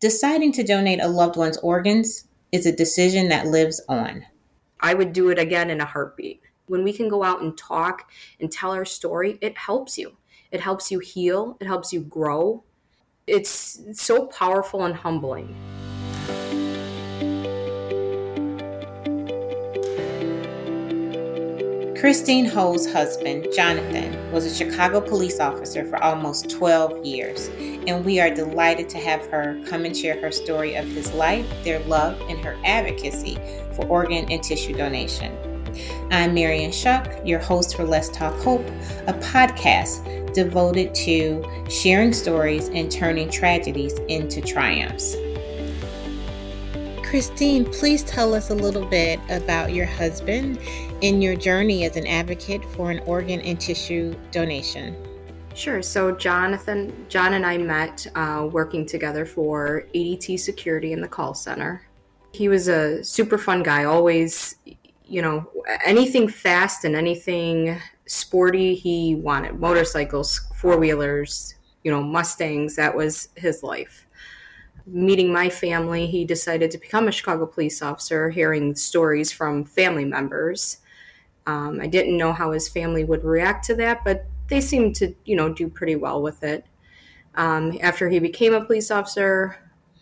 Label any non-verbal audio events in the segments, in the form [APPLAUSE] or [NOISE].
Deciding to donate a loved one's organs is a decision that lives on. I would do it again in a heartbeat. When we can go out and talk and tell our story, it helps you. It helps you heal, it helps you grow. It's so powerful and humbling. Christine Ho's husband, Jonathan, was a Chicago police officer for almost 12 years, and we are delighted to have her come and share her story of his life, their love, and her advocacy for organ and tissue donation. I'm Marian Shuck, your host for Let's Talk Hope, a podcast devoted to sharing stories and turning tragedies into triumphs. Christine, please tell us a little bit about your husband and your journey as an advocate for an organ and tissue donation. Sure. So, Jonathan, John and I met uh, working together for ADT Security in the call center. He was a super fun guy, always, you know, anything fast and anything sporty he wanted motorcycles, four wheelers, you know, Mustangs. That was his life meeting my family, he decided to become a Chicago police officer, hearing stories from family members. Um, I didn't know how his family would react to that, but they seemed to, you know, do pretty well with it. Um, after he became a police officer,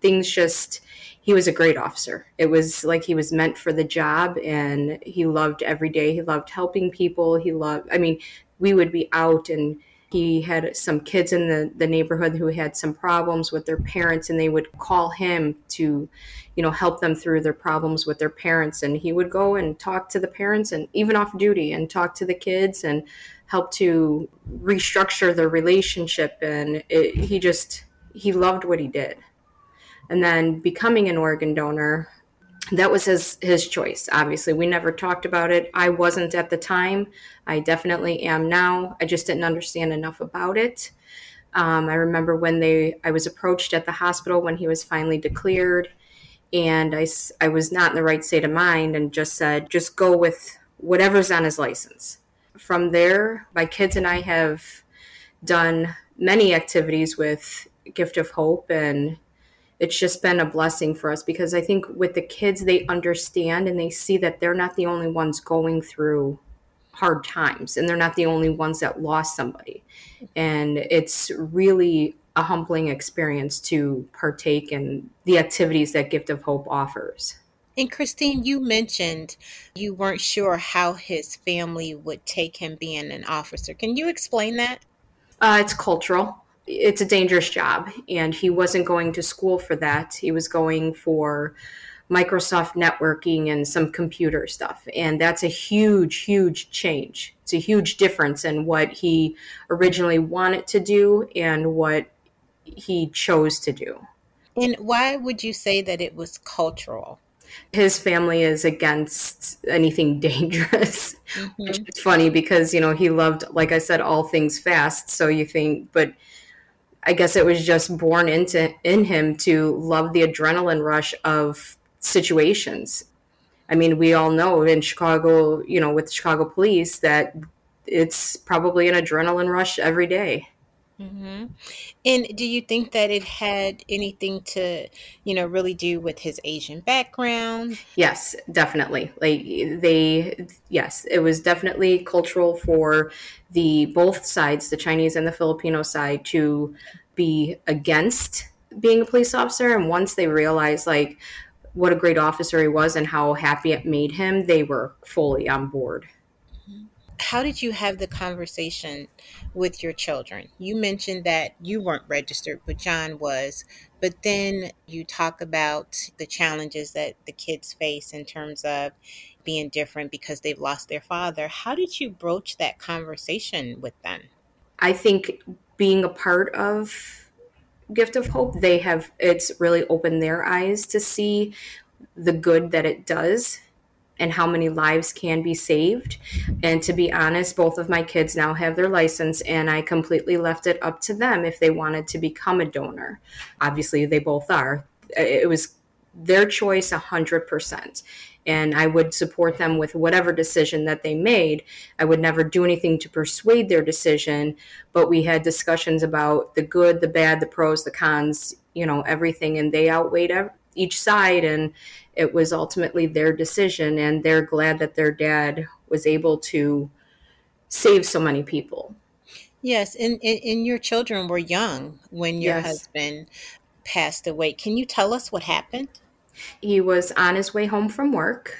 things just, he was a great officer. It was like he was meant for the job and he loved every day. He loved helping people. He loved, I mean, we would be out and he had some kids in the, the neighborhood who had some problems with their parents and they would call him to you know help them through their problems with their parents. And he would go and talk to the parents and even off duty and talk to the kids and help to restructure the relationship. And it, he just he loved what he did. And then becoming an organ donor that was his his choice obviously. We never talked about it. I wasn't at the time. I definitely am now. I just didn't understand enough about it. Um, i remember when they i was approached at the hospital when he was finally declared and I, I was not in the right state of mind and just said just go with whatever's on his license. From there my kids and i have done many activities with gift of hope and it's just been a blessing for us because I think with the kids, they understand and they see that they're not the only ones going through hard times and they're not the only ones that lost somebody. And it's really a humbling experience to partake in the activities that Gift of Hope offers. And Christine, you mentioned you weren't sure how his family would take him being an officer. Can you explain that? Uh, it's cultural it's a dangerous job and he wasn't going to school for that. He was going for microsoft networking and some computer stuff and that's a huge huge change. It's a huge difference in what he originally wanted to do and what he chose to do. And why would you say that it was cultural? His family is against anything [LAUGHS] dangerous mm-hmm. which is funny because you know he loved like i said all things fast so you think but I guess it was just born into in him to love the adrenaline rush of situations. I mean, we all know in Chicago, you know, with Chicago police that it's probably an adrenaline rush every day. Mm-hmm. And do you think that it had anything to, you know, really do with his Asian background? Yes, definitely. Like they, yes, it was definitely cultural for the both sides, the Chinese and the Filipino side, to be against being a police officer. And once they realized, like, what a great officer he was and how happy it made him, they were fully on board how did you have the conversation with your children? You mentioned that you weren't registered, but John was. But then you talk about the challenges that the kids face in terms of being different because they've lost their father. How did you broach that conversation with them? I think being a part of Gift of Hope, they have it's really opened their eyes to see the good that it does and how many lives can be saved. And to be honest, both of my kids now have their license, and I completely left it up to them if they wanted to become a donor. Obviously, they both are. It was their choice 100%. And I would support them with whatever decision that they made. I would never do anything to persuade their decision, but we had discussions about the good, the bad, the pros, the cons, you know, everything, and they outweighed each side, and it was ultimately their decision, and they're glad that their dad was able to save so many people. Yes, and, and, your children were young when your Yes. husband passed away. Can you tell us what happened? He was on his way home from work.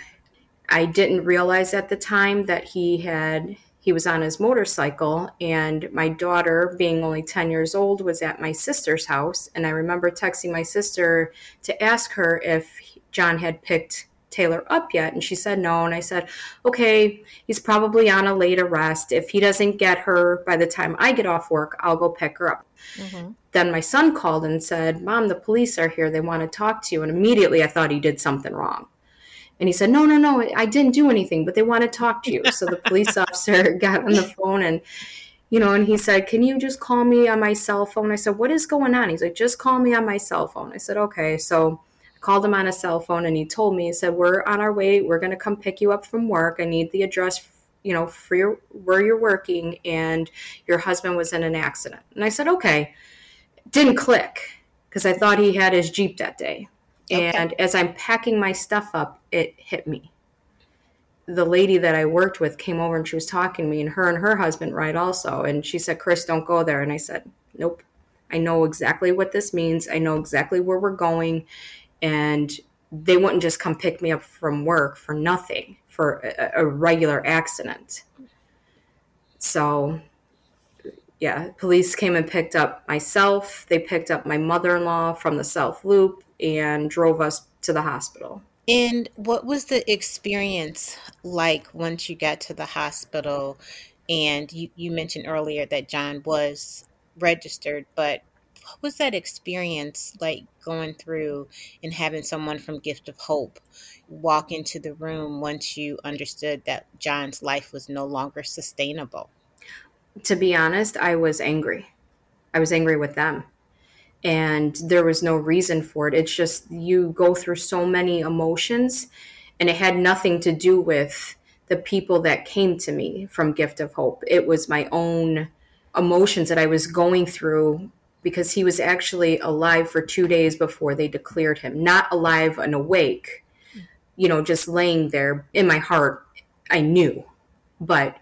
I didn't realize at the time that he had he was on his motorcycle and my daughter being only 10 years old was at my sister's house and I remember texting my sister to ask her if John had picked Taylor up yet and she said no and I said okay he's probably on a late arrest if he doesn't get her by the time I get off work I'll go pick her up mm-hmm. then my son called and said, Mom, the police are here. They want to talk to you. And immediately I thought he did something wrong. And he said, No, no, no, I didn't do anything, but they want to talk to you. So the police [LAUGHS] officer got on the phone and, you know, and he said, Can you just call me on my cell phone? I said, What is going on? He's like, Just call me on my cell phone. I said, Okay. So I called him on a cell phone and he told me, He said, We're on our way. We're going to come pick you up from work. I need the address. You know, for your, where you're working, and your husband was in an accident. And I said, okay didn't click because I thought he had his Jeep that day. And as I'm packing my stuff up, it hit me. The lady that I worked with came over and she was talking to me, and her and her husband ride also. And she said, Chris, don't go there. And I said, Nope. I know exactly what this means. I know exactly where we're going. And they wouldn't just come pick me up from work for nothing, for a, a regular accident. So yeah, police came and picked up myself. They picked up my mother in law from the South Loop and drove us to the hospital. And what was the experience like once you got to the hospital? And you, you mentioned earlier that John was registered, but what was that experience like going through and having someone from Gift of Hope walk into the room once you understood that John's life was no longer sustainable? To be honest, I was angry. I was angry with them. And there was no reason for it. It's just you go through so many emotions, and it had nothing to do with the people that came to me from Gift of Hope. It was my own emotions that I was going through because he was actually alive for two days before they declared him. Not alive and awake, you know, just laying there in my heart. I knew, but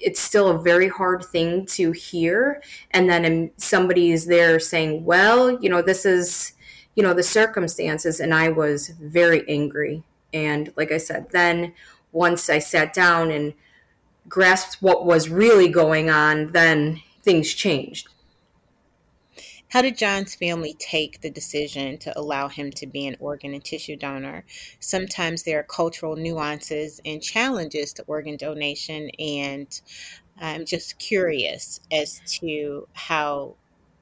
it's still a very hard thing to hear. And then somebody is there saying, well, you know, this is, you know, the circumstances. And I was very angry. And like I said, then once I sat down and grasped what was really going on, then things changed. How did John's family take the decision to allow him to be an organ and tissue donor? Sometimes there are cultural nuances and challenges to organ donation, and I'm just curious as to how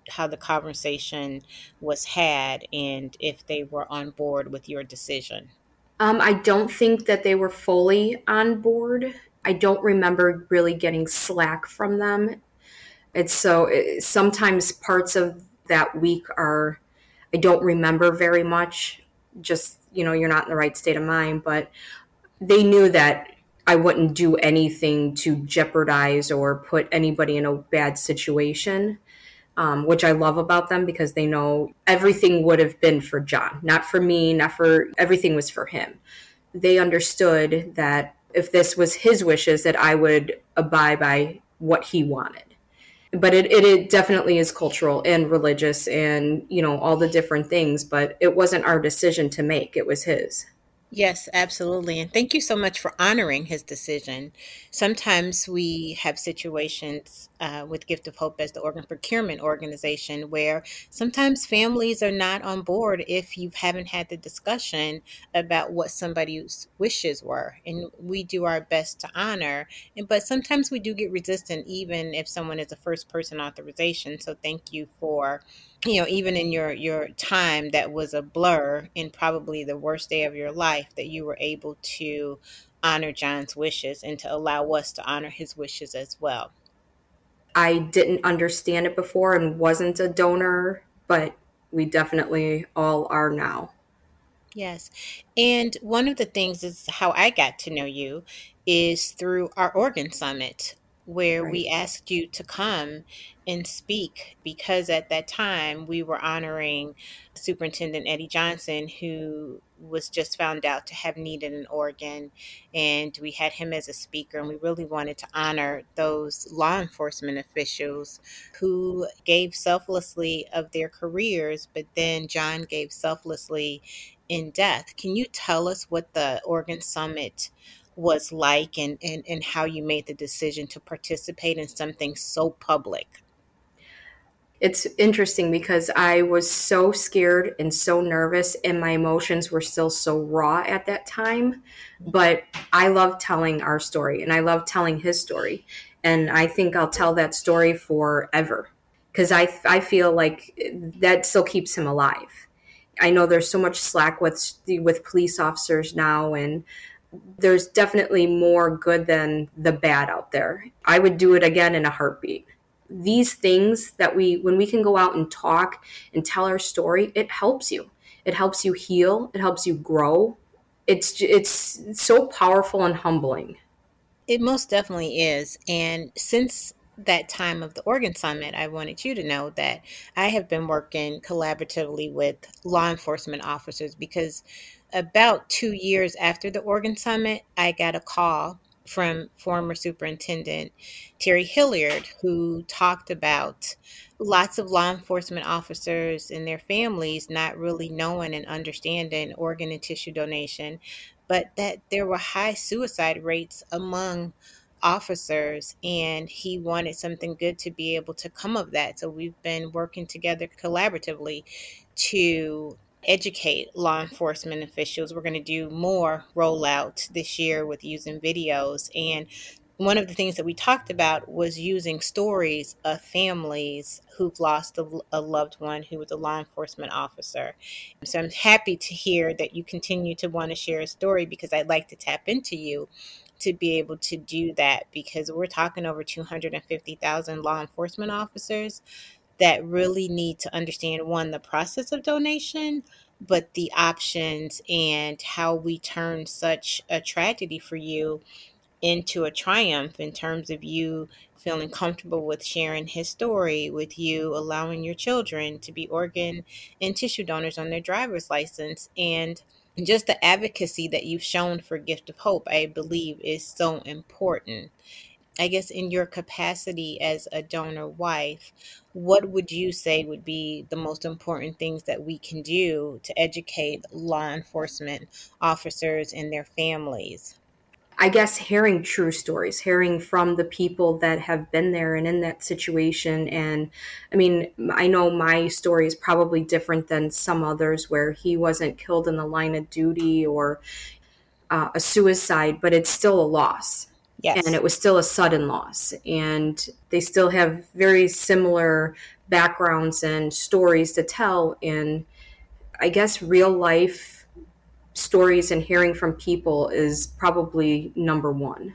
how the conversation was had and if they were on board with your decision. Um, I don't think that they were fully on board. I don't remember really getting slack from them. It's so it, sometimes parts of that week are I don't remember very much. Just you know, you're not in the right state of mind, but they knew that I wouldn't do anything to jeopardize or put anybody in a bad situation. Um, which I love about them because they know everything would have been for John, not for me, not for everything was for him. They understood that if this was his wishes, that I would abide by what he wanted. But it, it, it definitely is cultural and religious and, you know, all the different things, but it wasn't our decision to make, it was his. Yes, absolutely. And thank you so much for honoring his decision. Sometimes we have situations uh, with Gift of Hope as the organ procurement organization where sometimes families are not on board if you haven't had the discussion about what somebody's wishes were. And we do our best to honor. And, but sometimes we do get resistant, even if someone is a first person authorization. So thank you for you know even in your your time that was a blur in probably the worst day of your life that you were able to honor John's wishes and to allow us to honor his wishes as well. I didn't understand it before and wasn't a donor, but we definitely all are now. Yes. And one of the things is how I got to know you is through our organ summit where right. we asked you to come and speak because at that time we were honoring Superintendent Eddie Johnson, who was just found out to have needed an organ. And we had him as a speaker, and we really wanted to honor those law enforcement officials who gave selflessly of their careers, but then John gave selflessly in death. Can you tell us what the Organ Summit was like and, and, and how you made the decision to participate in something so public? It's interesting because I was so scared and so nervous, and my emotions were still so raw at that time. But I love telling our story and I love telling his story. And I think I'll tell that story forever because I, I feel like that still keeps him alive. I know there's so much slack with with police officers now, and there's definitely more good than the bad out there. I would do it again in a heartbeat. These things that we, when we can go out and talk and tell our story, it helps you. It helps you heal. It helps you grow. It's it's so powerful and humbling. It most definitely is. And since that time of the Organ Summit, I wanted you to know that I have been working collaboratively with law enforcement officers because about two years after the Organ Summit, I got a call from former Superintendent Terry Hillard, who talked about lots of law enforcement officers and their families not really knowing and understanding organ and tissue donation, but that there were high suicide rates among officers and he wanted something good to be able to come of that. So we've been working together collaboratively to educate law enforcement officials. We're going to do more rollouts this year with using videos. And one of the things that we talked about was using stories of families who've lost a, a, loved one who was a law enforcement officer. So I'm happy to hear that you continue to want to share a story because I'd like to tap into you to be able to do that because we're talking over 250,000 law enforcement officers that really need to understand one, the process of donation, but the options and how we turn such a tragedy for you into a triumph in terms of you feeling comfortable with sharing his story, with you allowing your children to be organ and tissue donors on their driver's license. And just the advocacy that you've shown for Gift of Hope, I believe, is so important. I guess in your capacity as a donor wife, what would you say would be the most important things that we can do to educate law enforcement officers and their families? I guess hearing true stories, hearing from the people that have been there and in that situation. And I mean, I know my story is probably different than some others where he wasn't killed in the line of duty or uh, a suicide, but it's still a loss. Yes. And it was still a sudden loss. And they still have very similar backgrounds and stories to tell. And I guess real life stories and hearing from people is probably number one.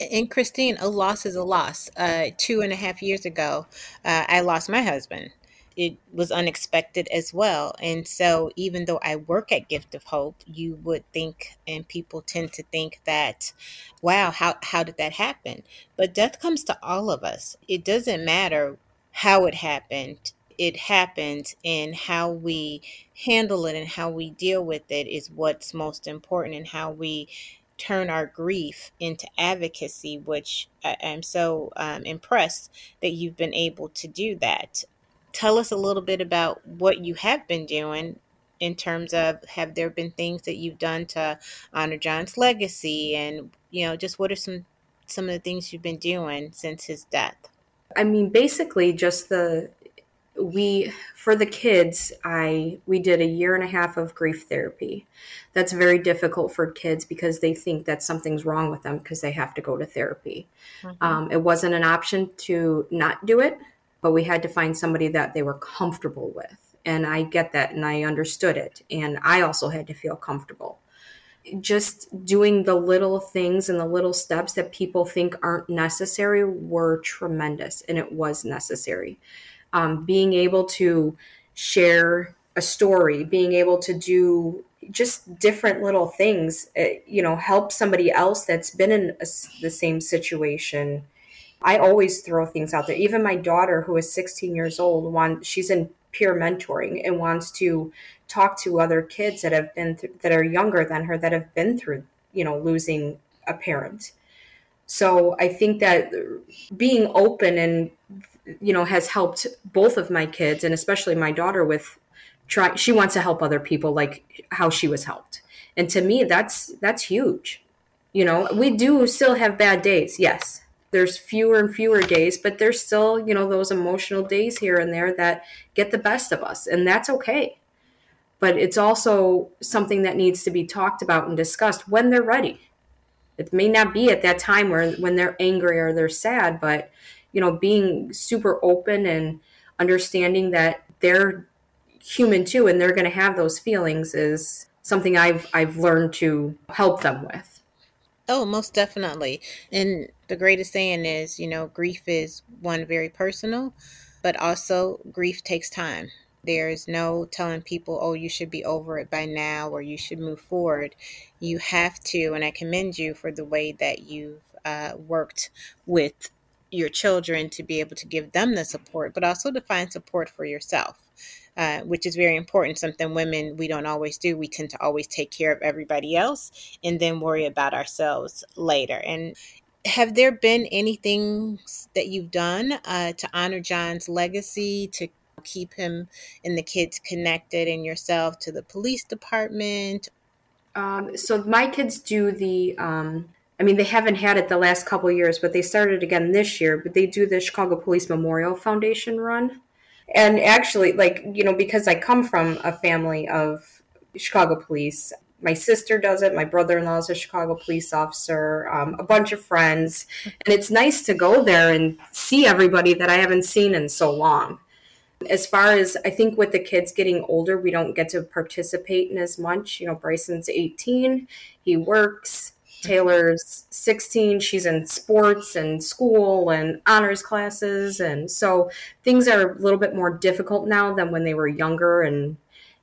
And Christine, a loss is a loss. Uh, two and a half years ago, uh, I lost my husband. It was unexpected as well. And so, even though I work at Gift of Hope, you would think, and people tend to think that, wow, how, how did that happen? But death comes to all of us. It doesn't matter how it happened it happens and how we handle it and how we deal with it is what's most important and how we turn our grief into advocacy which I, am so um, impressed that you've been able to do that tell us a little bit about what you have been doing in terms of have there been things that you've done to honor john's legacy? And you know just what are some some of the things you've been doing since his death? I mean, basically, just the we for the kids i we did a year and a half of grief therapy. That's very difficult for kids because they think that something's wrong with them because they have to go to therapy. Mm-hmm. um, it wasn't an option to not do it but we had to find somebody that they were comfortable with and i get that and i understood it and i also had to feel comfortable just doing the little things and the little steps that people think aren't necessary were tremendous and it was necessary um, being able to share a story, being able to do just different little things, uh, you know, help somebody else that's been in a, the same situation. I always throw things out there. Even my daughter, who is 16 years old, one she's in peer mentoring and wants to talk to other kids that have been th- that are younger than her that have been through, you know, losing a parent. So I think that being open and you know has helped both of my kids and especially my daughter with try she wants to help other people like how she was helped and to me that's that's huge you know we do still have bad days yes there's fewer and fewer days but there's still you know those emotional days here and there that get the best of us and that's okay but it's also something that needs to be talked about and discussed when they're ready it may not be at that time where when they're angry or they're sad but you know being super open and understanding that they're human too and they're going to have those feelings is something I've I've learned to help them with. Oh, most definitely. And the greatest saying is, you know, grief is one very personal, but also grief takes time. There's no telling people, oh, you should be over it by now or you should move forward. You have to, and I commend you for the way that you've uh, worked with your children to be able to give them the support, but also to find support for yourself. Uh, which is very important. Something women we don't always do. We tend to always take care of everybody else and then worry about ourselves later. And have there been anything that you've done uh, to honor John's legacy, to keep him and the kids connected and yourself to the police department? Um, so my kids do the. Um, I mean, they haven't had it the last couple years, but they started again this year. But they do the Chicago Police Memorial Foundation run and actually like you know because i come from a family of chicago police my sister does it my brother-in-law is a chicago police officer um, a bunch of friends. And it's nice to go there and see everybody that i haven't seen in so long. As far as i think with the kids getting older we don't get to participate in as much. You know bryson's 18 he works Taylor's 16. She's in sports and school and honors classes. And so things are a little bit more difficult now than when they were younger. And,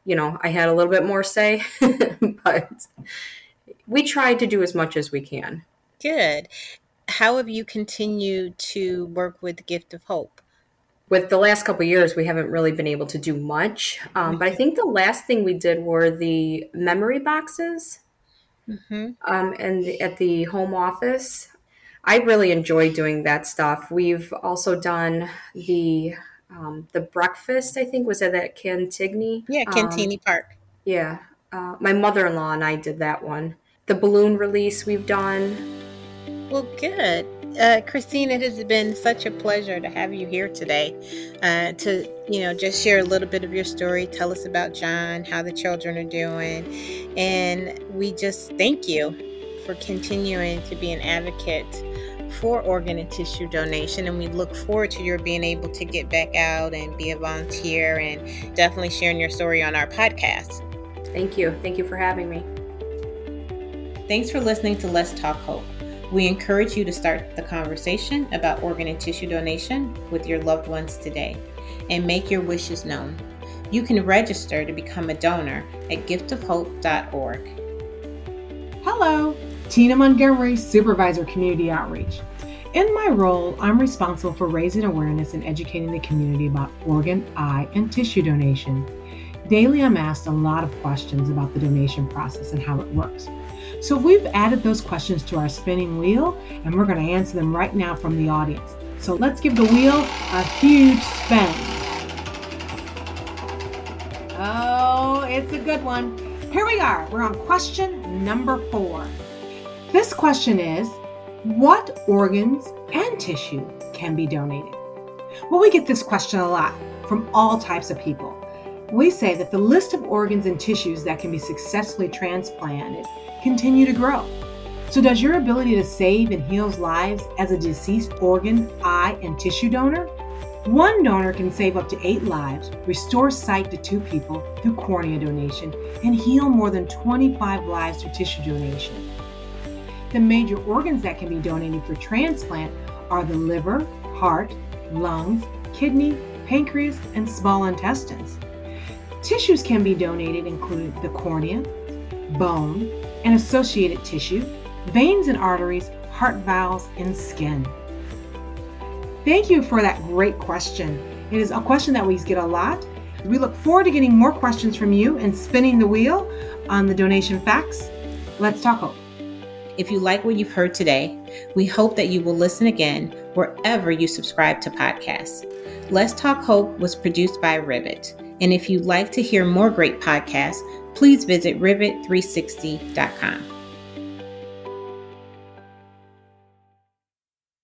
you know, I had a little bit more say. [LAUGHS] but we try to do as much as we can. Good. How have you continued to work with Gift of Hope? with the last couple years we haven't really been able to do much um, but i think the last thing we did were the memory boxes mm-hmm. um, and at the home office. I really enjoy doing that stuff. We've also done the um, the breakfast. I think was at that Cantigny. Yeah, Cantigny um, Park. Yeah, uh, my mother in law and I did that one. The balloon release we've done. Well, good. Uh, Christine, it has been such a pleasure to have you here today uh, to, you know, just share a little bit of your story. Tell us about John, how the children are doing. And we just thank you for continuing to be an advocate for organ and tissue donation. And we look forward to your being able to get back out and be a volunteer and definitely sharing your story on our podcast. Thank you. Thank you for having me. Thanks for listening to Let's Talk Hope. We encourage you to start the conversation about organ and tissue donation with your loved ones today and make your wishes known. You can register to become a donor at giftofhope.org. Hello, Tina Montgomery, Supervisor Community Outreach. In my role, I'm responsible for raising awareness and educating the community about organ, eye, and tissue donation. Daily, I'm asked a lot of questions about the donation process and how it works. So we've added those questions to our spinning wheel and we're going to answer them right now from the audience. So let's give the wheel a huge spin. Oh, it's a good one. Here we are. We're on question number four. This question is What organs and tissue can be donated? Well, we get this question a lot from all types of people. We say that the list of organs and tissues that can be successfully transplanted continue to grow. So, does your ability to save and heal lives as a deceased organ, eye, and tissue donor? One donor can save up to eight lives, restore sight to two people through cornea donation, and heal more than 25 lives through tissue donation. The major organs that can be donated for transplant are the liver, heart, lungs, kidney, pancreas, and small intestines. Tissues can be donated, including the cornea, bone and associated tissue, veins and arteries, heart valves, and skin? Thank you for that great question. It is a question that we get a lot. We look forward to getting more questions from you and spinning the wheel on the donation facts. Let's talk hope. If you like what you've heard today, we hope that you will listen again wherever you subscribe to podcasts. Let's Talk Hope was produced by Rivet. And if you'd like to hear more great podcasts, please visit rivet360.com.